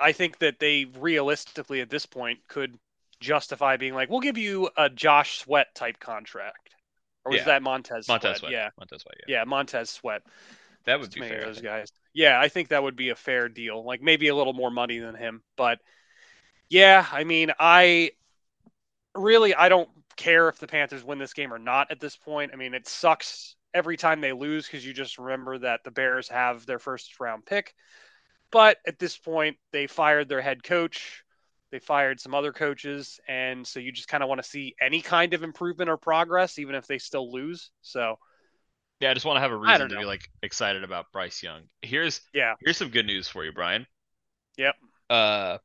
I think that they realistically at this point could justify being like, we'll give you a Josh Sweat type contract, or was Yeah. that Montez? Montez Sweat? Sweat. Yeah, Montez Sweat. Yeah, yeah, Montez Sweat. that would Too be fair. those guys. Yeah, I think that would be a fair deal. Like maybe a little more money than him, but yeah, I mean, I really I don't care if the Panthers win this game or not at this point. I mean, it sucks every time they lose because you just remember that the Bears have their first round pick. But at this point, they fired their head coach. They fired some other coaches, and so you just kind of want to see any kind of improvement or progress, even if they still lose. So Yeah, I just want to have a reason to be like excited about Bryce Young. Here's yeah, here's some good news for you, Brian. Yep. Uh,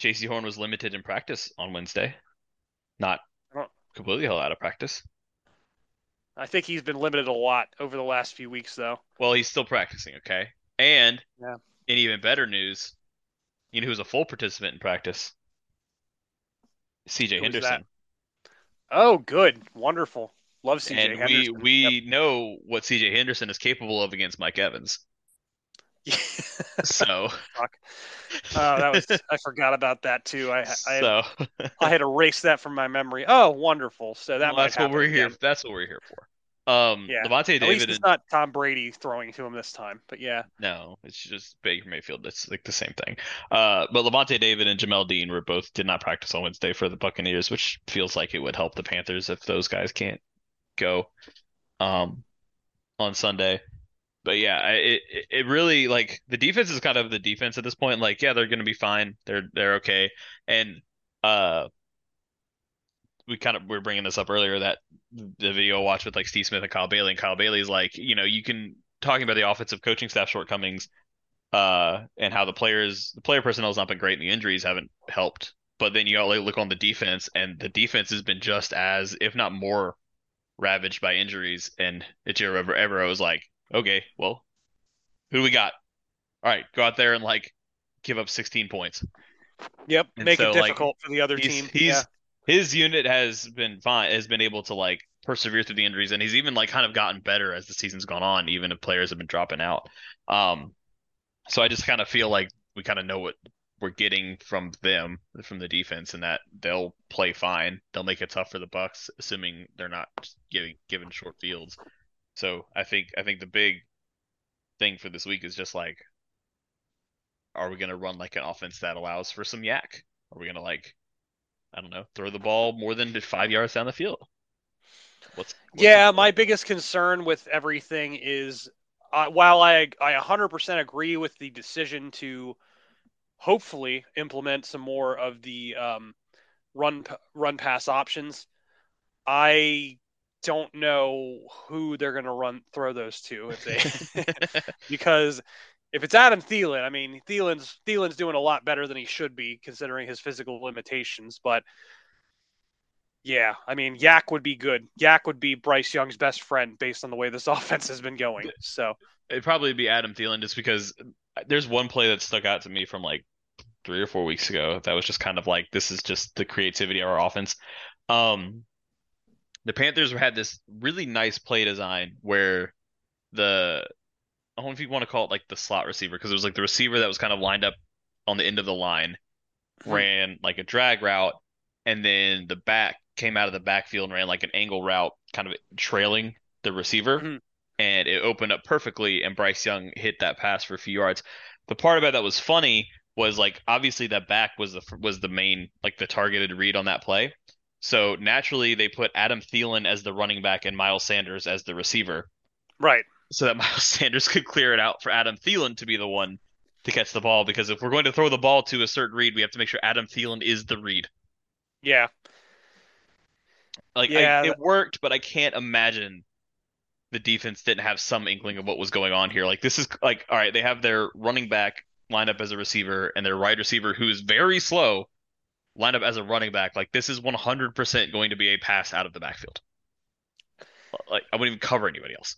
Jaycee Horn was limited in practice on Wednesday, not completely held out of practice. I think he's been limited a lot over the last few weeks, though. Well, he's still practicing, okay? And Yeah. in even better news, you know who's a full participant in practice? CJ Henderson. Oh, good, wonderful. Love CJ And Henderson. we we know what CJ Henderson is capable of against Mike Evans. Yep. <laughs> So Oh, that was <laughs> I forgot about that too. I I, so I had erased that from my memory. Oh, wonderful. So that well, that's what we're here. That's what we're here for. Um, Yeah. Lavonte At least it's and not Tom Brady throwing to him this time. But yeah, no, it's just Baker Mayfield. It's like the same thing. Uh, but Lavonte David and Jamel Dean were both did not practice on Wednesday for the Buccaneers, which feels like it would help the Panthers if those guys can't go um on Sunday. But yeah, it- it really like the defense is kind of the defense at this point. Like, yeah, they're gonna be fine. They're they're okay. And uh, we kind of we were bringing this up earlier that the video I watched with like Steve Smith and Kyle Bailey, and Kyle Bailey's like, you know, you can talking about the offensive coaching staff shortcomings, uh, and how the players the player personnel has not been great, and the injuries haven't helped. But then you gotta look on the defense, and the defense has been just as, if not more, ravaged by injuries. And Ejiro Ever Evero was like, okay, well, who do we got? All right, go out there and like give up 16 points. yep. And Make so, it like, difficult for the other He's team. he's yeah. His unit has been fine, has been able to like persevere through the injuries, and he's even like kind of gotten better as the season's gone on, even if players have been dropping out. Um, so I just kind of feel like we kind of know what we're getting from them from the defense, and that they'll play fine. They'll make it tough for the Bucks, assuming they're not giving given short fields. So I think I think the big thing for this week is just like, are we gonna run like an offense that allows for some YAC? Are we gonna like, I don't know, throw the ball more than five yards down the field? What's, what's yeah, my biggest concern with everything is uh, while I I 100% agree with the decision to hopefully implement some more of the um, run run pass options, I don't know who they're going to run throw those to if they <laughs> <laughs> because if it's Adam Thielen, I mean Thielen's Thielen's doing a lot better than he should be considering his physical limitations, but yeah, I mean, YAC would be good. YAC would be Bryce Young's best friend based on the way this <laughs> offense has been going. So it'd probably be Adam Thielen just because there's one play that stuck out to me from like three or four weeks ago that was just kind of like this is just the creativity of our offense. Um, the Panthers had this really nice play design where the I don't know if you want to call it like the slot receiver because it was like the receiver that was kind of lined up on the end of the line hmm. ran like a drag route and then the back came out of the backfield and ran like an angle route, kind of trailing the receiver, mm-hmm. and it opened up perfectly. And Bryce Young hit that pass for a few yards. The part about that was funny was like obviously that back was the was the main like the targeted read on that play. So naturally they put Adam Thielen as the running back and Miles Sanders as the receiver. Right. So that <laughs> Miles Sanders could clear it out for Adam Thielen to be the one to catch the ball because if we're going to throw the ball to a certain read, we have to make sure Adam Thielen is the read. Yeah. Like yeah, I, it worked, but I can't imagine the defense didn't have some inkling of what was going on here. Like this is like all right, they have their running back lined up as a receiver and their wide receiver who is very slow lined up as a running back. Like this is 100% going to be a pass out of the backfield. Like I wouldn't even cover anybody else.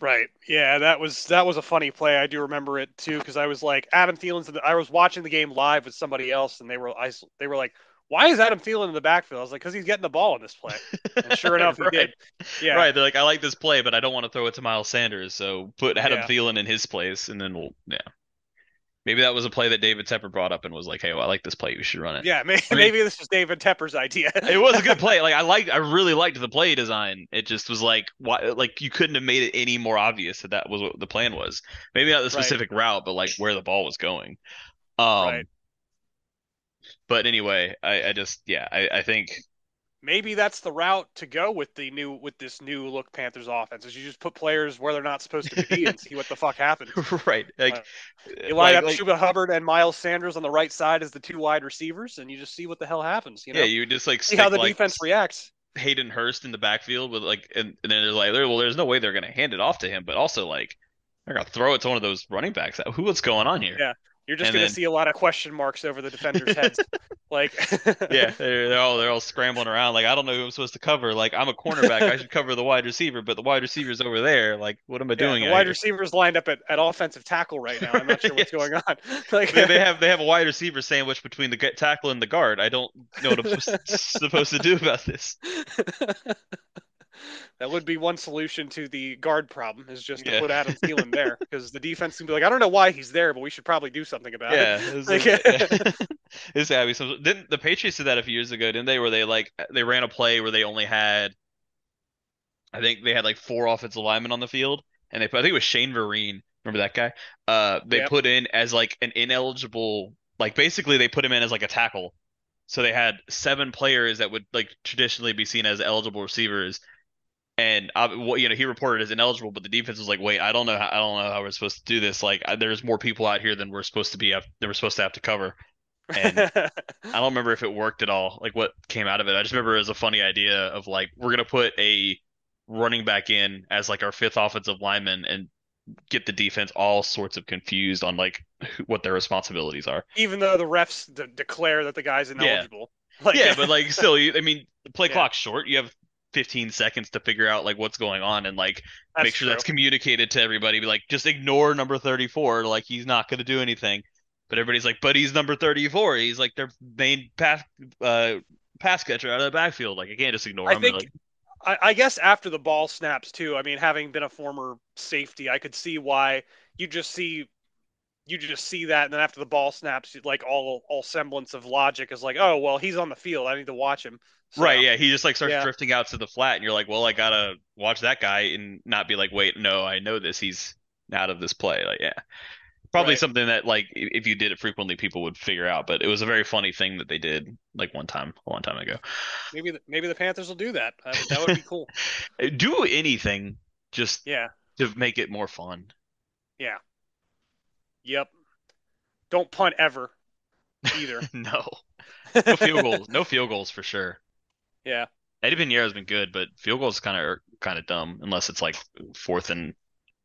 Right. Yeah, that was that was a funny play. I do remember it too because I was like Adam Thielen's. I was watching the game live with somebody else, and they were I, they were like, why is Adam Thielen in the backfield? I was like, because he's getting the ball in this play. And sure <laughs> enough, right. he did. Yeah. Right. They're like, I like this play, but I don't want to throw it to Miles Sanders. So put Adam yeah. Thielen in his place, and then we'll, yeah. Maybe that was a play that David Tepper brought up and was like, "Hey, well, I like this play. We should run it." Yeah, maybe, I mean, maybe this was David Tepper's idea. <laughs> it was a good play. Like I liked, I really liked the play design. It just was like, why? Like you couldn't have made it any more obvious that that was what the plan was. Maybe not the specific right. route, but like where the ball was going. Um, right. But anyway, I, I just yeah, I, I think maybe that's the route to go with the new with this new look Panthers offense. Is you just put players where they're not supposed to be and see what the fuck happens. <laughs> right. Like uh, you line like, up like, Chuba Hubbard and Miles Sanders on the right side as the two wide receivers, and you just see what the hell happens. You know? Yeah, you just like see how the like, defense reacts. Hayden Hurst in the backfield with like, and, and then there's like, well, there's no way they're gonna hand it off to him, but also like. They're gonna throw it to one of those running backs. Who? What's going on here? Yeah, you're just going to see a lot of question marks over the defenders' heads. <laughs> like, <laughs> yeah, they're, they're, all they're all scrambling around. Like, I don't know who I'm supposed to cover. Like, I'm a cornerback, I should cover the wide receiver, but the wide receiver's over there. Like, what am I yeah, doing? The wide here? receiver's lined up at, at offensive tackle right now. I'm not sure <laughs> what's yes. going on. Like, they, they, have they have a wide receiver sandwich between the tackle and the guard. I don't know what I'm supposed to do about this that would be one solution to the guard problem is just to yeah. put Adam Thielen <laughs> there because the defense can be like, I don't know why he's there, but we should probably do something about yeah, <laughs> it. Like, yeah, <laughs> it's gotta be some. Didn't the Patriots did that a few years ago? Didn't they? Where they like they ran a play where they only had, I think they had like four offensive linemen on the field, and they put, I think it was Shane Vereen. Remember that guy? Uh, they yep. put in as like an ineligible, like basically they put him in as like a tackle. So they had seven players that would like traditionally be seen as eligible receivers, and uh, you know he reported as ineligible, but the defense was like, "Wait, I don't know, how, I don't know how we're supposed to do this. Like, there's more people out here than we're supposed to be, than we're supposed to have to cover." And <laughs> I don't remember if it worked at all, like what came out of it. I just remember it was a funny idea of like we're gonna put a running back in as like our fifth offensive lineman and get the defense all sorts of confused on like what their responsibilities are. Even though the refs de- declare that the guy's ineligible. Yeah. <laughs> Like, yeah, but like still, you, I mean, the play <laughs> yeah. clock's short. You have 15 seconds to figure out like what's going on and like that's make sure true. that's communicated to everybody. Be like, just ignore number 34. Like he's not going to do anything. But everybody's like, but he's number 34. He's like their main pass uh, pass catcher out of the backfield. Like I can't just ignore I him. Think, like, I, I guess after the ball snaps too. I mean, having been a former safety, I could see why you just see you just see that, and then after the ball snaps, like all all semblance of logic is like, oh well, he's on the field. I need to watch him. So, Right, yeah, he just like starts Yeah. drifting out to the flat, and you're like, well, I gotta watch that guy and not be like, wait, no, I know this. He's out of this play. Like, yeah, probably Right. something that like if you did it frequently, people would figure out. But it was a very funny thing that they did like one time, a long time ago. Maybe the, maybe the Panthers will do that. That, that would be cool. <laughs> Do anything just Yeah. to make it more fun. Yeah. Yep. Don't punt ever, either. <laughs> no, no field goals, no field goals for sure. yeah. Eddy Piñeiro's been good, but field goals kind of kind of dumb unless it's like fourth and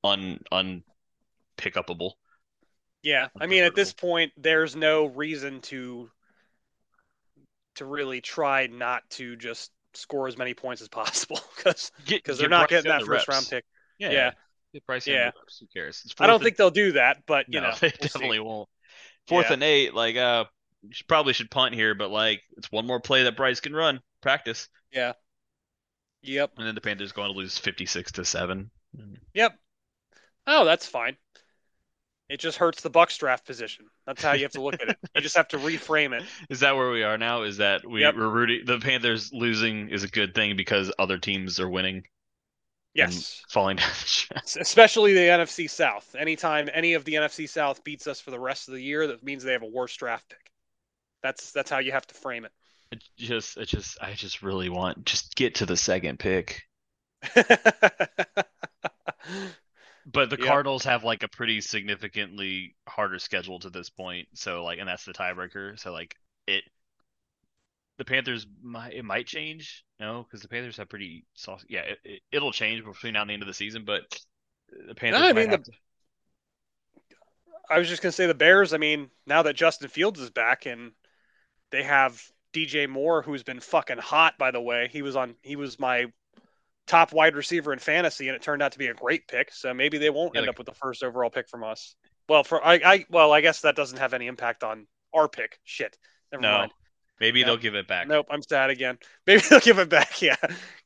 un un pick unpickupable. Yeah, I mean, at this point, there's no reason to to really try not to just score as many points as possible <laughs> because because they're not getting that the first reps. round pick. Yeah, Yeah. Get Bryce Yeah. Who cares? I don't think they'll do that, but you no, know, <laughs> they we'll see. definitely won't. Fourth Yeah. and eight, like uh, probably should punt here, but like it's one more play that Bryce can run practice, Yeah. Yep. and then the Panthers going to lose fifty six to seven. Yep. Oh, that's fine. It just hurts the Bucks draft position. That's how you have to look at it. You just have to reframe it. <laughs> Is that where we are now? Is that we, Yep. we're rooting the Panthers losing is a good thing because other teams are winning Yes. falling <laughs> down the stretch. Especially the NFC South. Anytime any of the NFC South beats us for the rest of the year, that means they have a worse draft pick. That's that's how you have to frame It just, it just, I just really want just get to the second pick. <laughs> But the Yep. Cardinals have like a pretty significantly harder schedule to this point, so like, and that's the tiebreaker. So like, it, the Panthers might it might change, no, because the Panthers have pretty soft. Yeah, it, it'll change between now and the end of the season, but the Panthers No, I mean, have the- to. I was just gonna say the Bears. I mean, now that Justin Fields is back and they have DJ Moore, who's been fucking hot. By the way, he was on. He was my top wide receiver in fantasy, and it turned out to be a great pick. So maybe they won't Yeah, end like- up with the first overall pick from us. Well, for I, I well, I guess that doesn't have any impact on our pick. Shit. Never No, mind. Maybe Yep. they'll give it back. Nope, I'm sad again. <laughs> Maybe they'll give it back. Yeah,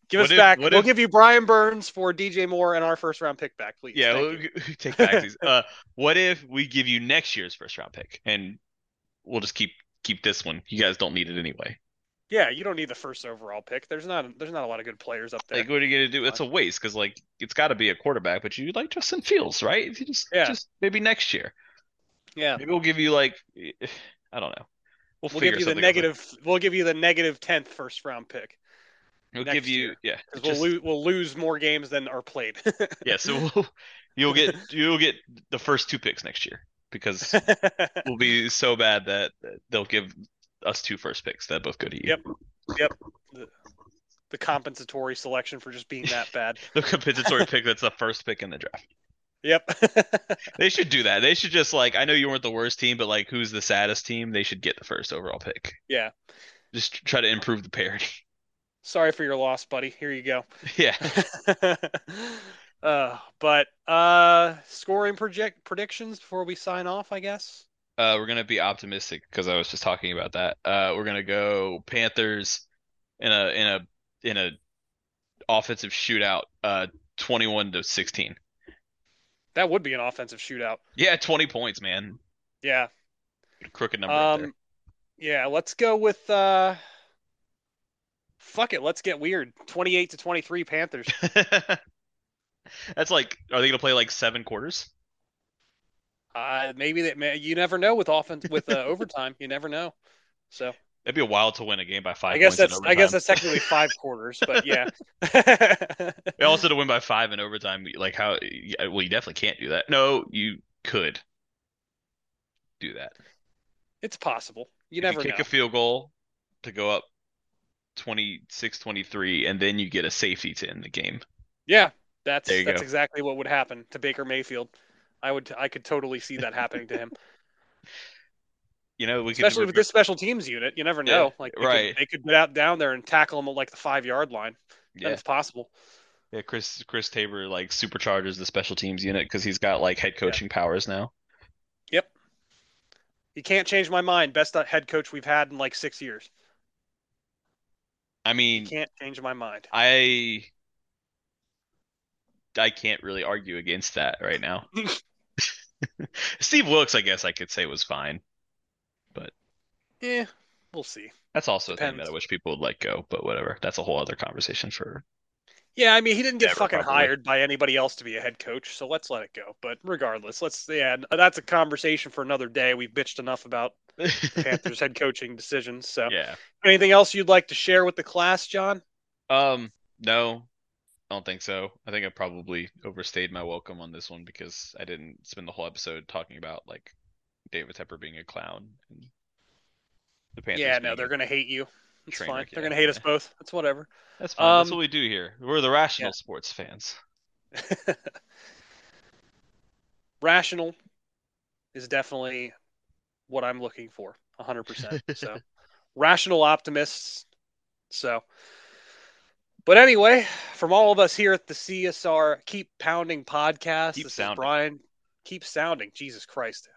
give What us if- back. We'll if- give you Brian Burns for DJ Moore and our first round pick back, please. Yeah, we'll <laughs> take back these. <laughs> Uh, what if we give you next year's first round pick and we'll just keep keep this one? You guys don't need it anyway. yeah. You don't need the first overall pick. There's not. There's not a lot of good players up there. Like, what are you gonna do? It's a waste because like it's got to be a quarterback, but you like Justin Fields, right? You just Yeah. just maybe next year, yeah. maybe we'll give you like <sighs> I don't know. We'll, We'll give you the negative. We'll give you the negative tenth first round pick We'll give you year. yeah. because just- we'll lose. We'll lose more games than are played. <laughs> yeah. So we'll, you'll get <laughs> you'll get the first two picks next year because <laughs> we'll be so bad that they'll give us two first picks that both go to you. Yep. the, the compensatory selection for just being that bad. The compensatory pick that's the first pick in the draft. Yep. <laughs> They should do that. They should just like I know you weren't the worst team, but like who's the saddest team? They should get the first overall pick. yeah. Just try to improve the parity. Sorry for your loss, buddy. Here you go. <laughs> yeah. <laughs> uh, but uh, scoring project predictions before we sign off, I guess. Uh, we're gonna be optimistic because I was just talking about that. Uh, we're gonna go Panthers in a in a in a offensive shootout. Uh, twenty-one to sixteen. That would be an offensive shootout. Yeah, twenty points, man. Yeah. Crooked number right Um. Yeah. Let's go with. uh Fuck it. Let's get weird. Twenty-eight to twenty-three Panthers. <laughs> That's like, are they gonna play like seven quarters? Uh, maybe that. You never know with offense with uh, overtime. You never know. So That'd be a while to win a game by five. I guess that's I guess that's technically five <laughs> quarters, but yeah. <laughs> Also to win by five in overtime, like how? Well, you definitely can't do that. No, you could do that. it's possible. You If never kick know. a field goal to go up 26-23, and then you get a safety to end the game. Yeah, that's that's go. exactly what would happen to Baker Mayfield. I would I could totally see that happening to him, <laughs> You know, we could especially with this special teams unit. You never Yeah, know. Like they right. could, they could get out down there and tackle them at like the five yard line. Yeah, That's possible. yeah. Chris Chris Tabor like supercharges the special teams unit because he's got like head coaching powers now. Yep. You can't change my mind. Best uh, head coach we've had in like six years. I mean, Can't change my mind. I I can't really argue against that right now. <laughs> <laughs> Steve Wilks, I guess I could say was fine. Yeah, we'll see. That's also a thing that I wish people would let go, but whatever. That's a whole other conversation for Yeah, I mean, he didn't get Never, fucking probably. hired by anybody else to be a head coach, so let's let it go. But regardless, let's yeah, that's a conversation for another day. We've bitched enough about <laughs> Panthers head coaching decisions. So, Yeah. anything else you'd like to share with the class, John? Um, no, I don't think so. I think I probably overstayed my welcome on this one because I didn't spend the whole episode talking about like David Tepper being a clown and the Panthers. yeah, no, they're gonna hate you. It's fine. wreck, They're yeah, gonna hate us both. That's whatever. That's fine. That's Um, what we do here. We're the rational sports fans. <laughs> Rational is definitely what I'm looking for, 100%. <laughs> So, rational optimists. So, but anyway, from all of us here at the CSR Keep Pounding podcast, Keep this sounding. is Brian. Keep sounding. Jesus Christ.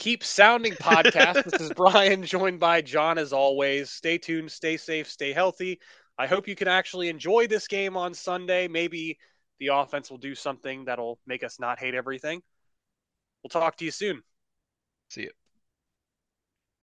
Keep sounding podcast. this is <laughs> Brian, joined by John as always. Stay tuned, stay safe, stay healthy. I hope you can actually enjoy this game on Sunday. Maybe the offense will do something that'll make us not hate everything. We'll talk to you soon. See you.